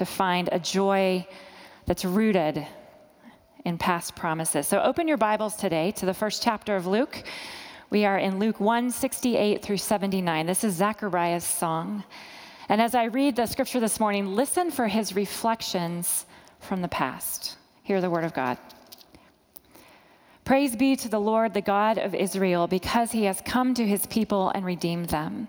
to find a joy that's rooted in past promises. So open your Bibles today to the first chapter of Luke. We are in Luke 1 68 through 79. This is Zechariah's song. And as I read the scripture this morning, listen for his reflections from the past. Hear the word of God. Praise be to the Lord, the God of Israel, because he has come to his people and redeemed them.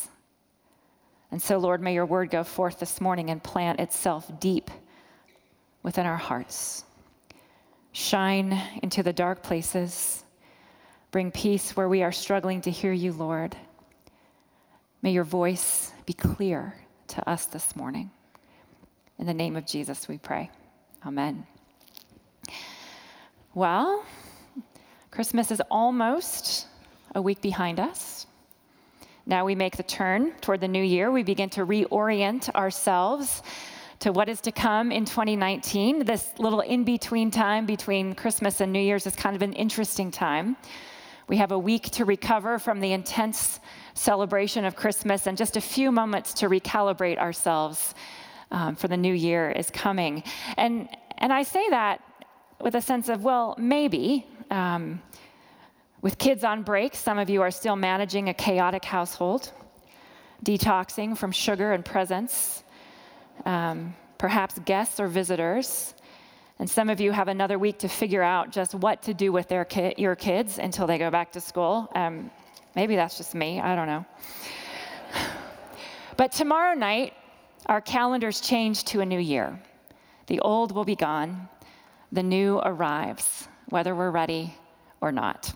And so, Lord, may your word go forth this morning and plant itself deep within our hearts. Shine into the dark places. Bring peace where we are struggling to hear you, Lord. May your voice be clear to us this morning. In the name of Jesus, we pray. Amen. Well, Christmas is almost a week behind us. Now we make the turn toward the new year. We begin to reorient ourselves to what is to come in 2019. This little in between time between Christmas and New Year's is kind of an interesting time. We have a week to recover from the intense celebration of Christmas and just a few moments to recalibrate ourselves um, for the new year is coming. And, and I say that with a sense of, well, maybe. Um, with kids on break, some of you are still managing a chaotic household, detoxing from sugar and presents, um, perhaps guests or visitors. And some of you have another week to figure out just what to do with their ki- your kids until they go back to school. Um, maybe that's just me, I don't know. but tomorrow night, our calendars change to a new year. The old will be gone, the new arrives, whether we're ready or not.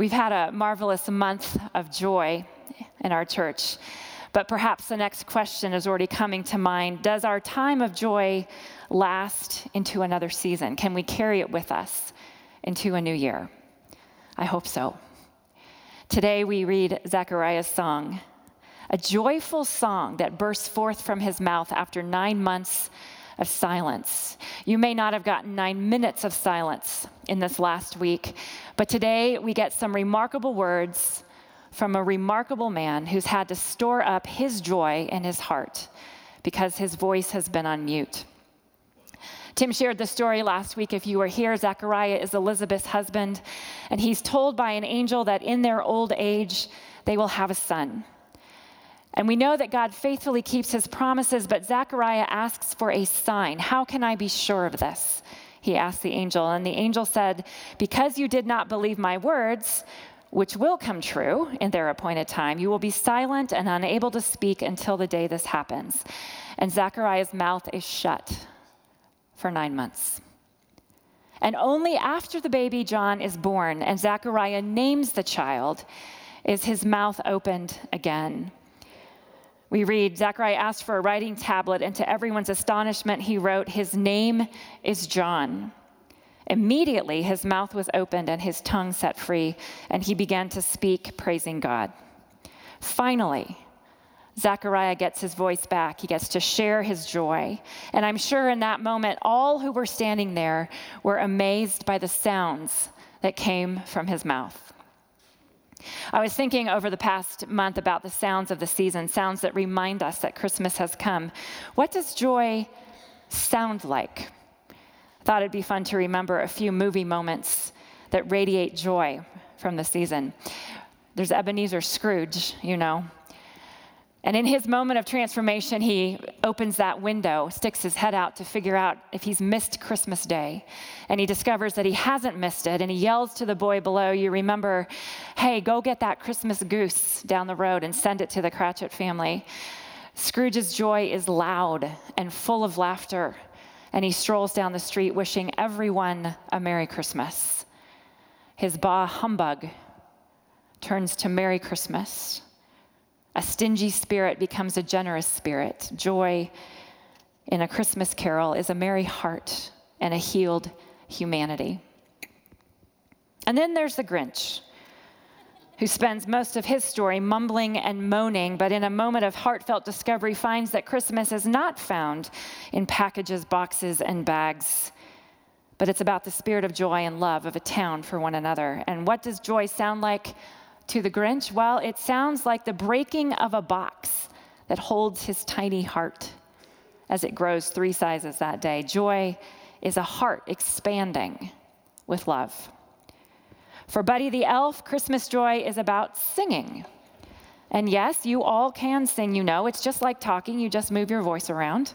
We've had a marvelous month of joy in our church, but perhaps the next question is already coming to mind Does our time of joy last into another season? Can we carry it with us into a new year? I hope so. Today we read Zechariah's song, a joyful song that bursts forth from his mouth after nine months of silence. You may not have gotten nine minutes of silence in this last week, but today we get some remarkable words from a remarkable man who's had to store up his joy in his heart because his voice has been on mute. Tim shared the story last week. If you were here, Zechariah is Elizabeth's husband, and he's told by an angel that in their old age they will have a son. And we know that God faithfully keeps his promises, but Zechariah asks for a sign. How can I be sure of this? He asked the angel. And the angel said, Because you did not believe my words, which will come true in their appointed time, you will be silent and unable to speak until the day this happens. And Zechariah's mouth is shut for nine months. And only after the baby John is born and Zechariah names the child is his mouth opened again. We read, Zechariah asked for a writing tablet, and to everyone's astonishment, he wrote, His name is John. Immediately, his mouth was opened and his tongue set free, and he began to speak, praising God. Finally, Zechariah gets his voice back. He gets to share his joy. And I'm sure in that moment, all who were standing there were amazed by the sounds that came from his mouth. I was thinking over the past month about the sounds of the season, sounds that remind us that Christmas has come. What does joy sound like? I thought it'd be fun to remember a few movie moments that radiate joy from the season. There's Ebenezer Scrooge, you know, and in his moment of transformation, he opens that window, sticks his head out to figure out if he's missed Christmas Day. And he discovers that he hasn't missed it. And he yells to the boy below, You remember, hey, go get that Christmas goose down the road and send it to the Cratchit family. Scrooge's joy is loud and full of laughter. And he strolls down the street wishing everyone a Merry Christmas. His bah humbug turns to Merry Christmas. A stingy spirit becomes a generous spirit. Joy in a Christmas carol is a merry heart and a healed humanity. And then there's the Grinch, who spends most of his story mumbling and moaning, but in a moment of heartfelt discovery finds that Christmas is not found in packages, boxes, and bags, but it's about the spirit of joy and love of a town for one another. And what does joy sound like? To the Grinch? Well, it sounds like the breaking of a box that holds his tiny heart as it grows three sizes that day. Joy is a heart expanding with love. For Buddy the Elf, Christmas joy is about singing. And yes, you all can sing, you know. It's just like talking, you just move your voice around.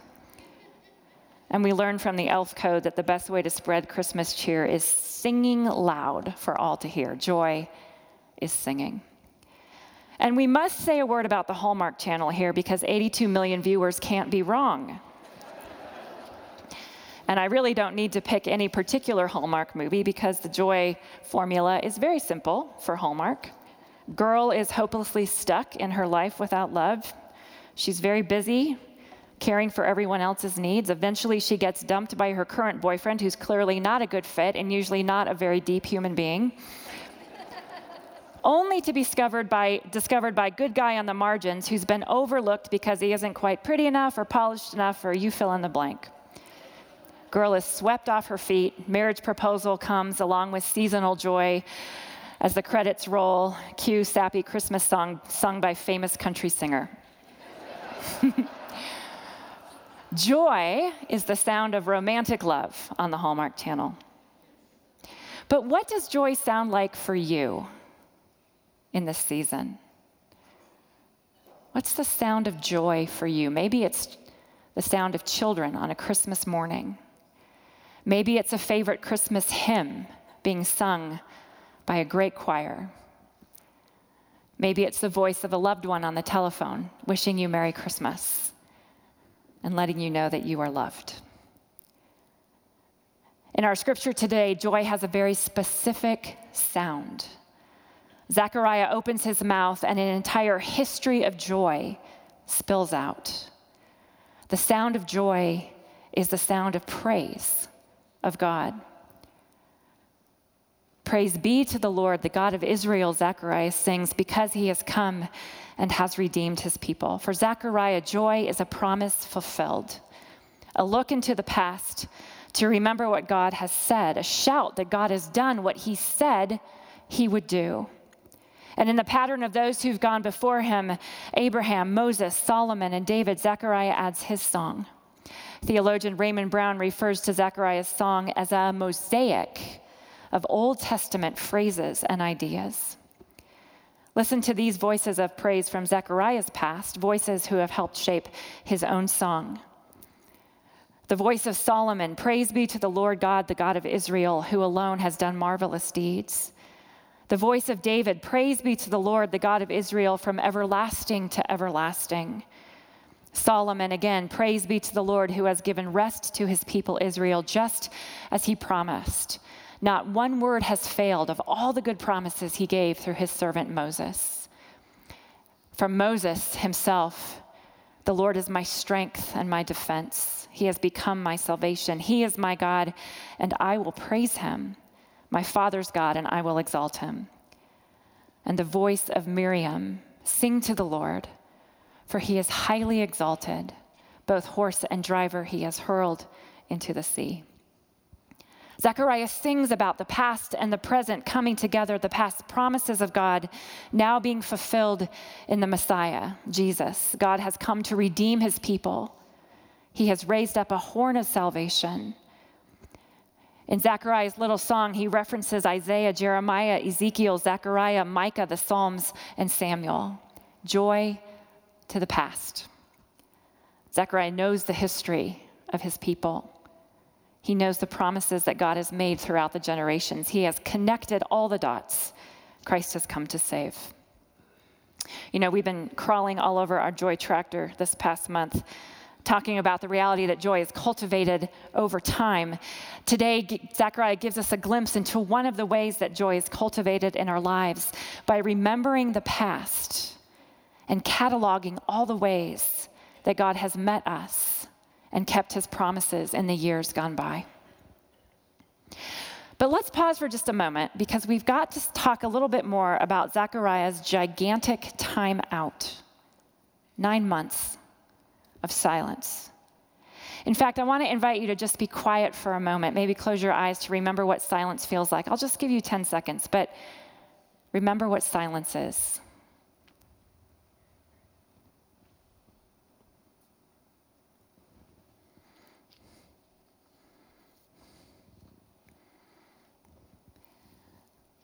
And we learn from the elf code that the best way to spread Christmas cheer is singing loud for all to hear. Joy is singing. And we must say a word about the Hallmark Channel here because 82 million viewers can't be wrong. and I really don't need to pick any particular Hallmark movie because the joy formula is very simple for Hallmark. Girl is hopelessly stuck in her life without love. She's very busy caring for everyone else's needs. Eventually, she gets dumped by her current boyfriend, who's clearly not a good fit and usually not a very deep human being only to be discovered by, discovered by good guy on the margins who's been overlooked because he isn't quite pretty enough or polished enough, or you fill in the blank. Girl is swept off her feet. Marriage proposal comes along with seasonal joy as the credits roll. Cue sappy Christmas song sung by famous country singer. joy is the sound of romantic love on the Hallmark Channel. But what does joy sound like for you? In this season? What's the sound of joy for you? Maybe it's the sound of children on a Christmas morning. Maybe it's a favorite Christmas hymn being sung by a great choir. Maybe it's the voice of a loved one on the telephone wishing you Merry Christmas and letting you know that you are loved. In our scripture today, joy has a very specific sound. Zechariah opens his mouth, and an entire history of joy spills out. The sound of joy is the sound of praise of God. Praise be to the Lord, the God of Israel, Zechariah sings, because he has come and has redeemed his people. For Zechariah, joy is a promise fulfilled, a look into the past to remember what God has said, a shout that God has done what he said he would do. And in the pattern of those who've gone before him, Abraham, Moses, Solomon, and David, Zechariah adds his song. Theologian Raymond Brown refers to Zechariah's song as a mosaic of Old Testament phrases and ideas. Listen to these voices of praise from Zechariah's past, voices who have helped shape his own song. The voice of Solomon Praise be to the Lord God, the God of Israel, who alone has done marvelous deeds. The voice of David Praise be to the Lord, the God of Israel, from everlasting to everlasting. Solomon again, praise be to the Lord who has given rest to his people Israel, just as he promised. Not one word has failed of all the good promises he gave through his servant Moses. From Moses himself, the Lord is my strength and my defense. He has become my salvation. He is my God, and I will praise him my father's God, and I will exalt him. And the voice of Miriam, sing to the Lord, for he is highly exalted. Both horse and driver he has hurled into the sea. Zechariah sings about the past and the present coming together, the past promises of God now being fulfilled in the Messiah, Jesus. God has come to redeem his people. He has raised up a horn of salvation. In Zechariah's little song, he references Isaiah, Jeremiah, Ezekiel, Zechariah, Micah, the Psalms, and Samuel. Joy to the past. Zechariah knows the history of his people. He knows the promises that God has made throughout the generations. He has connected all the dots. Christ has come to save. You know, we've been crawling all over our joy tractor this past month, talking about the reality that joy is cultivated over time. Today, Zechariah gives us a glimpse into one of the ways that joy is cultivated in our lives by remembering the past and cataloging all the ways that God has met us and kept his promises in the years gone by. But let's pause for just a moment because we've got to talk a little bit more about Zechariah's gigantic time out nine months of silence. In fact, I want to invite you to just be quiet for a moment. Maybe close your eyes to remember what silence feels like. I'll just give you 10 seconds, but remember what silence is.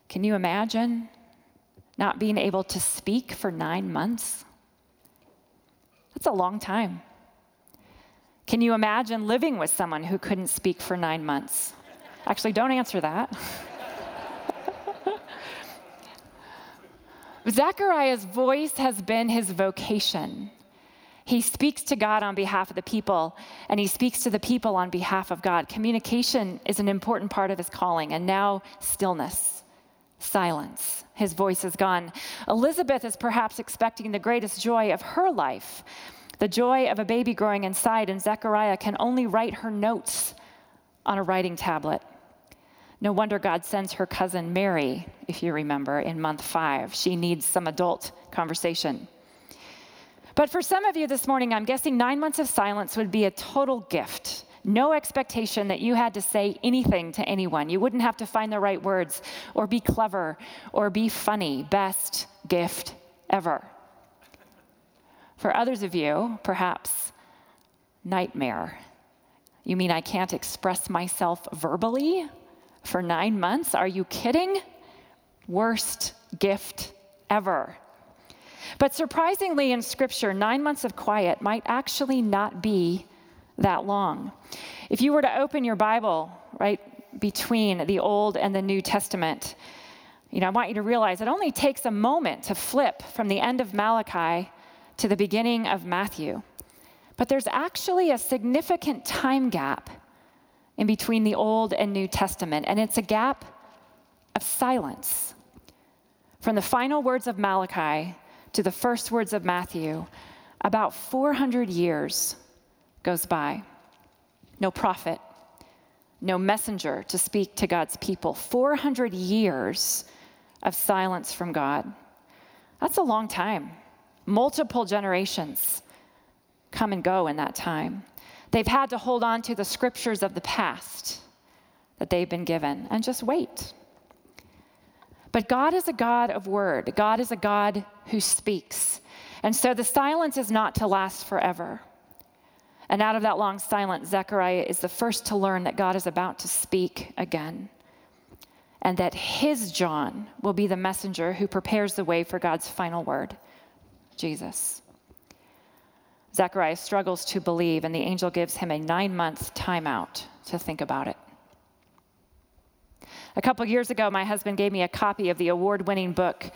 Can you imagine not being able to speak for nine months? That's a long time. Can you imagine living with someone who couldn't speak for nine months? Actually, don't answer that. Zechariah's voice has been his vocation. He speaks to God on behalf of the people, and he speaks to the people on behalf of God. Communication is an important part of his calling, and now stillness silence. His voice is gone. Elizabeth is perhaps expecting the greatest joy of her life, the joy of a baby growing inside, and Zechariah can only write her notes on a writing tablet. No wonder God sends her cousin Mary, if you remember, in month five. She needs some adult conversation. But for some of you this morning, I'm guessing nine months of silence would be a total gift no expectation that you had to say anything to anyone. You wouldn't have to find the right words or be clever or be funny. Best gift ever. For others of you, perhaps nightmare. You mean I can't express myself verbally for nine months? Are you kidding? Worst gift ever. But surprisingly, in Scripture, nine months of quiet might actually not be that long. If you were to open your Bible, right, between the Old and the New Testament, you know, I want you to realize it only takes a moment to flip from the end of Malachi to the beginning of Matthew. But there's actually a significant time gap in between the Old and New Testament, and it's a gap of silence. From the final words of Malachi to the first words of Matthew, about 400 years goes by. No prophet, no messenger to speak to God's people. 400 years of silence from God. That's a long time. Multiple generations come and go in that time. They've had to hold on to the scriptures of the past that they've been given and just wait. But God is a God of word, God is a God who speaks. And so the silence is not to last forever. And out of that long silence, Zechariah is the first to learn that God is about to speak again. And that his John will be the messenger who prepares the way for God's final word Jesus. Zechariah struggles to believe, and the angel gives him a nine month timeout to think about it. A couple years ago, my husband gave me a copy of the award winning book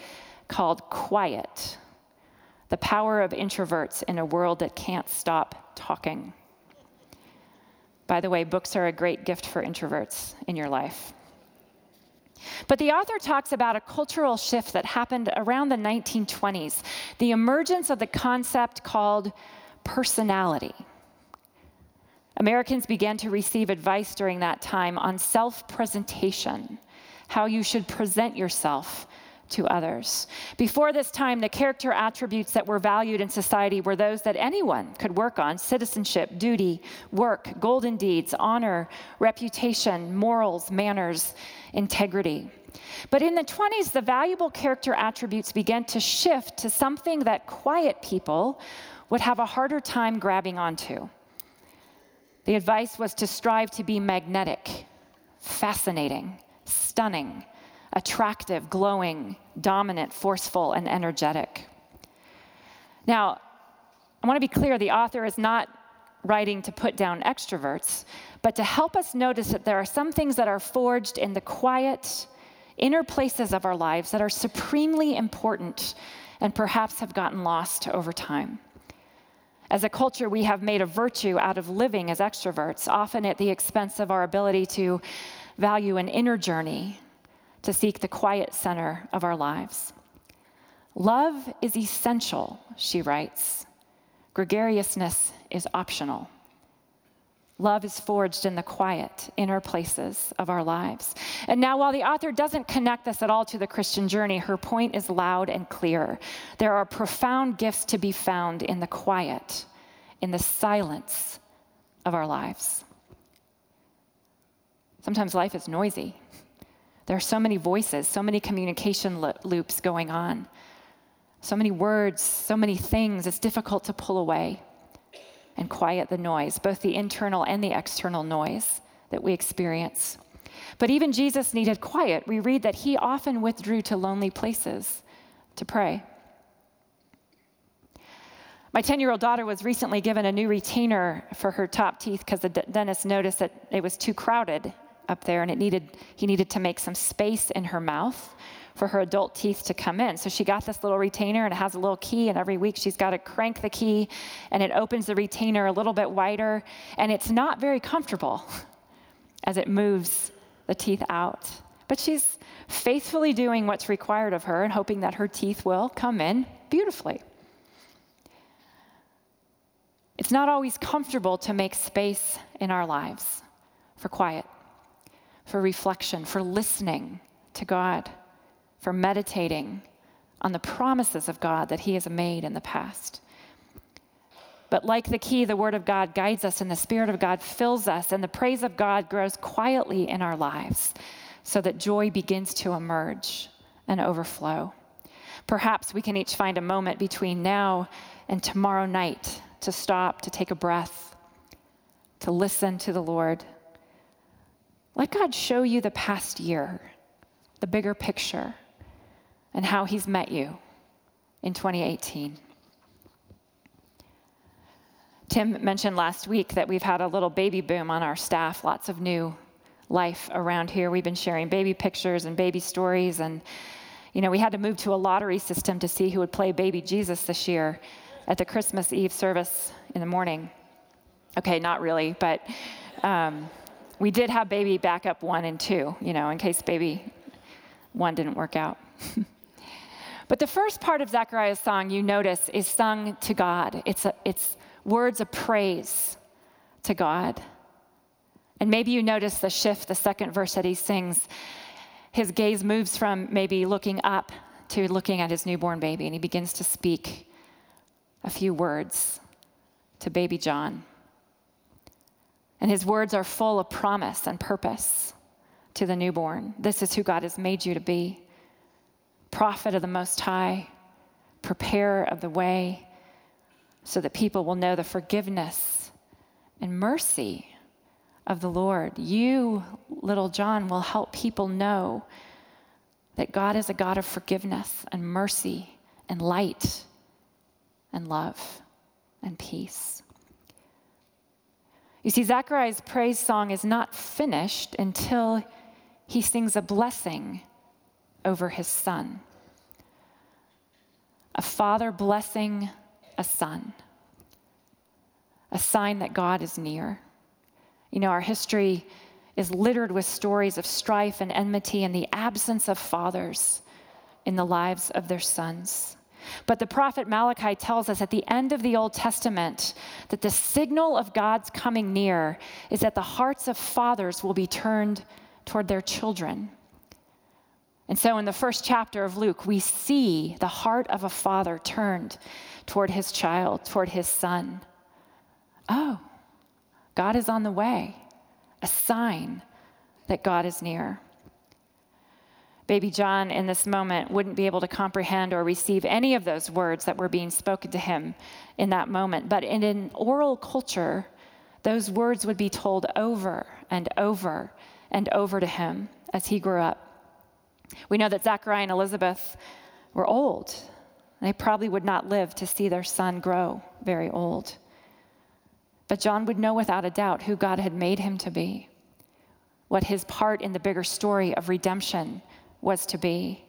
called Quiet The Power of Introverts in a World That Can't Stop talking. By the way, books are a great gift for introverts in your life. But the author talks about a cultural shift that happened around the 1920s the emergence of the concept called personality. Americans began to receive advice during that time on self presentation, how you should present yourself to others. Before this time, the character attributes that were valued in society were those that anyone could work on citizenship, duty, work, golden deeds, honor, reputation, morals, manners, integrity. But in the 20s, the valuable character attributes began to shift to something that quiet people would have a harder time grabbing onto. The advice was to strive to be magnetic, fascinating, stunning, attractive, glowing, dominant, forceful, and energetic. Now, I want to be clear the author is not writing to put down extroverts, but to help us notice that there are some things that are forged in the quiet, inner places of our lives that are supremely important and perhaps have gotten lost over time. As a culture, we have made a virtue out of living as extroverts, often at the expense of our ability to value an inner journey, to seek the quiet center of our lives. Love is essential, she writes. Gregariousness is optional. Love is forged in the quiet, inner places of our lives. And now, while the author doesn't connect this at all to the Christian journey, her point is loud and clear. There are profound gifts to be found in the quiet, in the silence of our lives. Sometimes life is noisy. There are so many voices, so many communication lo- loops going on, so many words, so many things, it's difficult to pull away and quiet the noise, both the internal and the external noise that we experience. But even Jesus needed quiet. We read that he often withdrew to lonely places to pray. My 10 year old daughter was recently given a new retainer for her top teeth because the dentist noticed that it was too crowded up there and it needed, he needed to make some space in her mouth for her adult teeth to come in. So she got this little retainer and it has a little key, and every week she's got to crank the key and it opens the retainer a little bit wider. And it's not very comfortable as it moves the teeth out. But she's faithfully doing what's required of her and hoping that her teeth will come in beautifully. It's not always comfortable to make space in our lives for quiet, for reflection, for listening to God for meditating on the promises of God that He has made in the past. But like the key, the Word of God guides us, and the Spirit of God fills us, and the praise of God grows quietly in our lives so that joy begins to emerge and overflow. Perhaps we can each find a moment between now and tomorrow night to stop, to take a breath, to listen to the Lord. Let God show you the past year, the bigger picture and how He's met you in 2018. Tim mentioned last week that we've had a little baby boom on our staff, lots of new life around here. We've been sharing baby pictures and baby stories. And, you know, we had to move to a lottery system to see who would play baby Jesus this year at the Christmas Eve service in the morning. Okay, not really, but um, we did have baby backup one and two, you know, in case baby one didn't work out. But the first part of Zechariah's song, you notice, is sung to God. It's, a, it's words of praise to God. And maybe you notice the shift, the second verse that he sings. His gaze moves from maybe looking up to looking at his newborn baby, and he begins to speak a few words to baby John. And his words are full of promise and purpose to the newborn. This is who God has made you to be prophet of the Most High, preparer of the way, so that people will know the forgiveness and mercy of the Lord. You, little John, will help people know that God is a God of forgiveness and mercy and light and love and peace. You see, Zechariah's praise song is not finished until he sings a blessing over his son. A father blessing a son, a sign that God is near. You know, our history is littered with stories of strife and enmity and the absence of fathers in the lives of their sons. But the prophet Malachi tells us at the end of the Old Testament that the signal of God's coming near is that the hearts of fathers will be turned toward their children And so, in the first chapter of Luke, we see the heart of a father turned toward his child, toward his son. Oh, God is on the way, a sign that God is near. Baby John, in this moment, wouldn't be able to comprehend or receive any of those words that were being spoken to him in that moment. But in an oral culture, those words would be told over and over and over to him as he grew up. We know that Zechariah and Elizabeth were old. They probably would not live to see their son grow very old. But John would know without a doubt who God had made him to be, what his part in the bigger story of redemption was to be,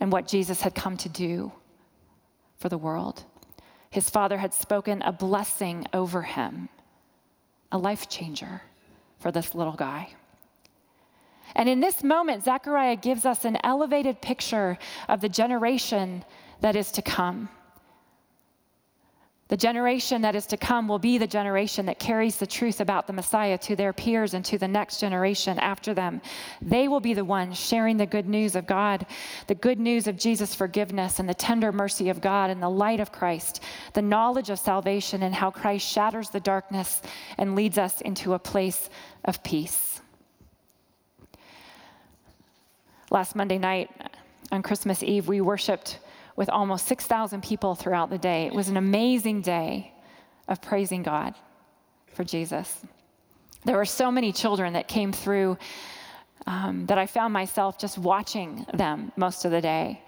and what Jesus had come to do for the world. His father had spoken a blessing over him, a life changer for this little guy. And in this moment, Zechariah gives us an elevated picture of the generation that is to come. The generation that is to come will be the generation that carries the truth about the Messiah to their peers and to the next generation after them. They will be the ones sharing the good news of God, the good news of Jesus' forgiveness and the tender mercy of God and the light of Christ, the knowledge of salvation and how Christ shatters the darkness and leads us into a place of peace. Last Monday night on Christmas Eve, we worshiped with almost 6,000 people throughout the day. It was an amazing day of praising God for Jesus. There were so many children that came through um, that I found myself just watching them most of the day.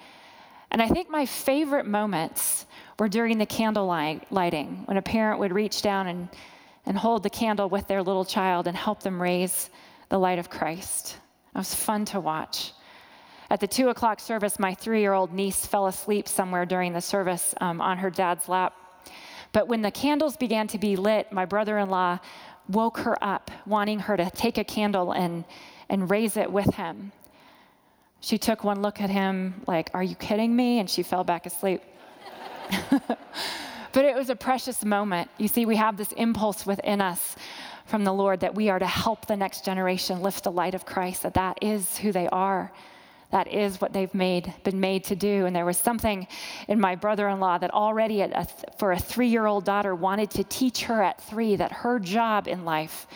And I think my favorite moments were during the candle light, lighting, when a parent would reach down and, and hold the candle with their little child and help them raise the light of Christ. It was fun to watch. At the two o'clock service, my three year old niece fell asleep somewhere during the service um, on her dad's lap. But when the candles began to be lit, my brother in law woke her up, wanting her to take a candle and, and raise it with him. She took one look at him, like, Are you kidding me? And she fell back asleep. but it was a precious moment. You see, we have this impulse within us from the Lord that we are to help the next generation lift the light of Christ, that that is who they are. That is what they've made, been made to do. And there was something in my brother in law that already, a, for a three year old daughter, wanted to teach her at three that her job in life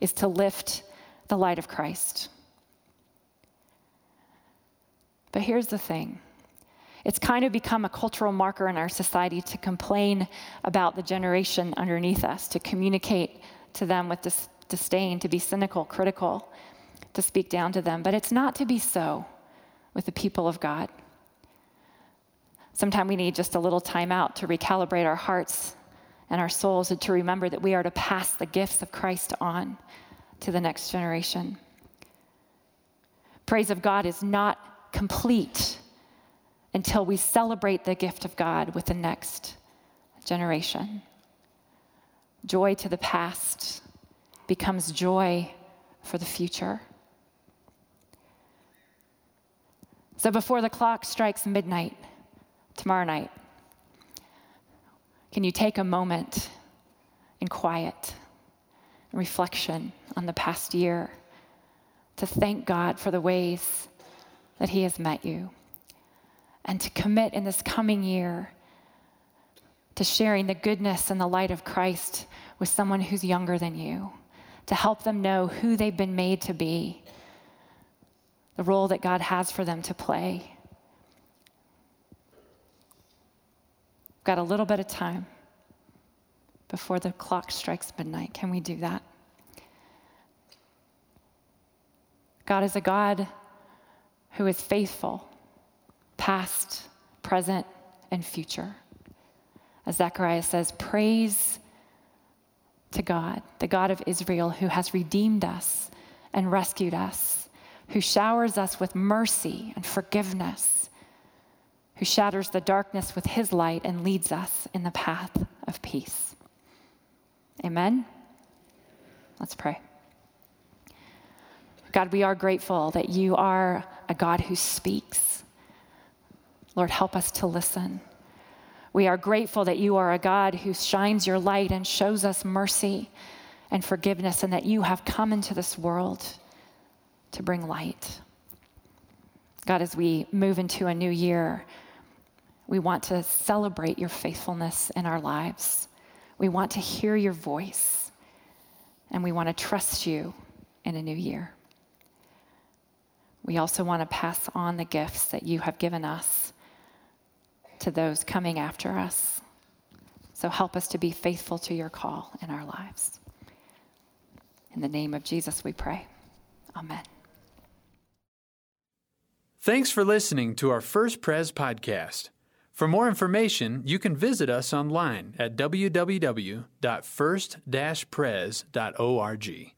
is to lift the light of Christ. But here's the thing it's kind of become a cultural marker in our society to complain about the generation underneath us, to communicate to them with dis- disdain, to be cynical, critical, to speak down to them. But it's not to be so with the people of God. Sometimes we need just a little time out to recalibrate our hearts and our souls and to remember that we are to pass the gifts of Christ on to the next generation. Praise of God is not complete until we celebrate the gift of God with the next generation. Joy to the past becomes joy for the future. So before the clock strikes midnight tomorrow night, can you take a moment in quiet and reflection on the past year to thank God for the ways that He has met you and to commit in this coming year to sharing the goodness and the light of Christ with someone who's younger than you, to help them know who they've been made to be the role that God has for them to play. Got a little bit of time before the clock strikes midnight. Can we do that? God is a God who is faithful, past, present, and future. As Zechariah says, praise to God, the God of Israel who has redeemed us and rescued us who showers us with mercy and forgiveness, who shatters the darkness with his light and leads us in the path of peace. Amen? Let's pray. God, we are grateful that you are a God who speaks. Lord, help us to listen. We are grateful that you are a God who shines your light and shows us mercy and forgiveness, and that you have come into this world to bring light. God, as we move into a new year, we want to celebrate your faithfulness in our lives. We want to hear your voice, and we want to trust you in a new year. We also want to pass on the gifts that you have given us to those coming after us. So help us to be faithful to your call in our lives. In the name of Jesus, we pray. Amen. Thanks for listening to our First Pres podcast. For more information, you can visit us online at www.first-pres.org.